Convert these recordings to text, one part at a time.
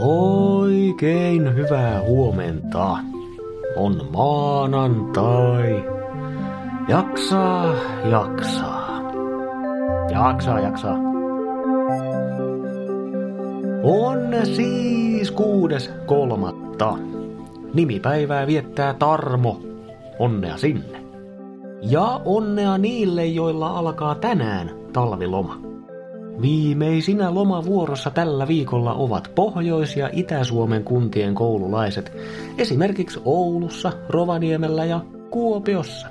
Oikein hyvää huomenta. On maanantai. Jaksaa, jaksaa. Jaksaa, jaksaa. On siis kuudes kolmatta. Nimipäivää viettää Tarmo. Onnea sinne. Ja onnea niille, joilla alkaa tänään talviloma. Viimeisinä lomavuorossa tällä viikolla ovat Pohjois- ja Itä-Suomen kuntien koululaiset, esimerkiksi Oulussa, Rovaniemellä ja Kuopiossa.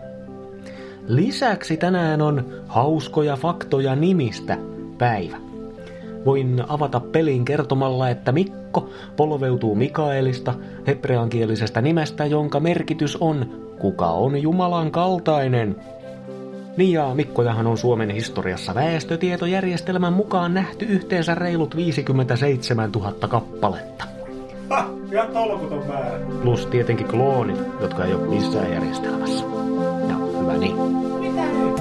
Lisäksi tänään on hauskoja faktoja nimistä päivä. Voin avata pelin kertomalla, että Mikko polveutuu Mikaelista, hebreankielisestä nimestä, jonka merkitys on kuka on Jumalan kaltainen – niin ja Mikkojahan on Suomen historiassa väestötietojärjestelmän mukaan nähty yhteensä reilut 57 000 kappaletta. Ha, ihan tolkuton määrä. Plus tietenkin kloonit, jotka ei ole missään järjestelmässä. Ja hyvä niin. Mitä nyt?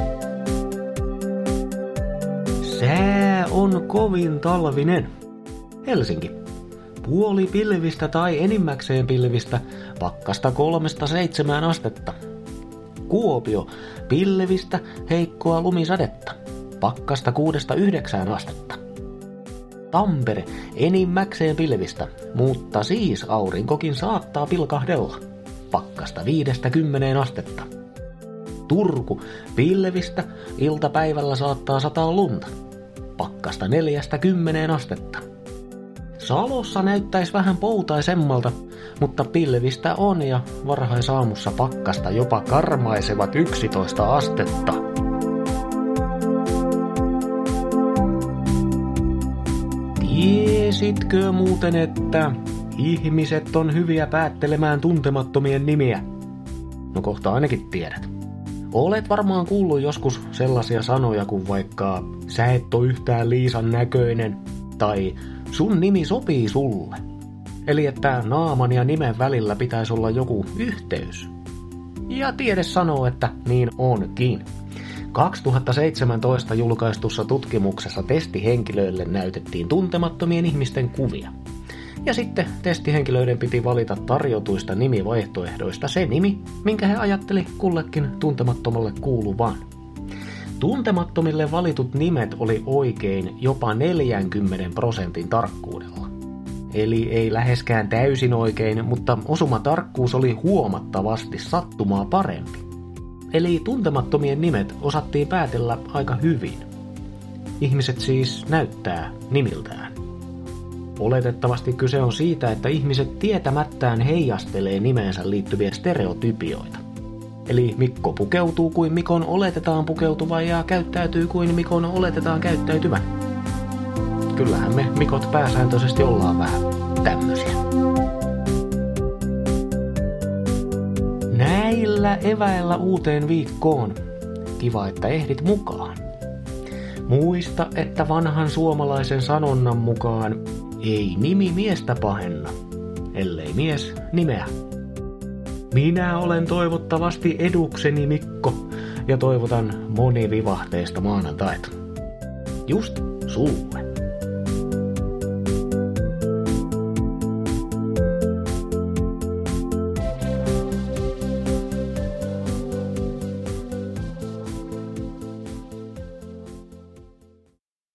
Sää on kovin talvinen. Helsinki. Puoli pilvistä tai enimmäkseen pilvistä, pakkasta kolmesta seitsemään astetta. Kuopio, pillevistä, heikkoa lumisadetta, pakkasta kuudesta yhdeksään astetta. Tampere, enimmäkseen pilvistä, mutta siis aurinkokin saattaa pilkahdella, pakkasta viidestä kymmeneen astetta. Turku, pilvistä, iltapäivällä saattaa sataa lunta, pakkasta neljästä kymmeneen astetta. Salossa näyttäisi vähän poutaisemmalta, mutta pilvistä on ja varhaisaamussa pakkasta jopa karmaisevat 11 astetta. Tiesitkö muuten, että ihmiset on hyviä päättelemään tuntemattomien nimiä? No kohta ainakin tiedät. Olet varmaan kuullut joskus sellaisia sanoja kuin vaikka sä et ole yhtään Liisan näköinen tai sun nimi sopii sulle. Eli että naaman ja nimen välillä pitäisi olla joku yhteys. Ja tiede sanoo, että niin onkin. 2017 julkaistussa tutkimuksessa testihenkilöille näytettiin tuntemattomien ihmisten kuvia. Ja sitten testihenkilöiden piti valita tarjotuista nimivaihtoehdoista se nimi, minkä he ajatteli kullekin tuntemattomalle kuuluvan. Tuntemattomille valitut nimet oli oikein jopa 40 prosentin tarkkuudella. Eli ei läheskään täysin oikein, mutta osumatarkkuus oli huomattavasti sattumaa parempi. Eli tuntemattomien nimet osattiin päätellä aika hyvin. Ihmiset siis näyttää nimiltään. Oletettavasti kyse on siitä, että ihmiset tietämättään heijastelee nimeensä liittyviä stereotypioita. Eli Mikko pukeutuu kuin Mikon oletetaan pukeutuvan ja käyttäytyy kuin Mikon oletetaan käyttäytyvän. Kyllähän me Mikot pääsääntöisesti ollaan vähän tämmöisiä. Näillä eväillä uuteen viikkoon. Kiva, että ehdit mukaan. Muista, että vanhan suomalaisen sanonnan mukaan ei nimi miestä pahenna, ellei mies nimeä. Minä olen toivottavasti edukseni Mikko ja toivotan monivivahteista maanantaita. Just sulle.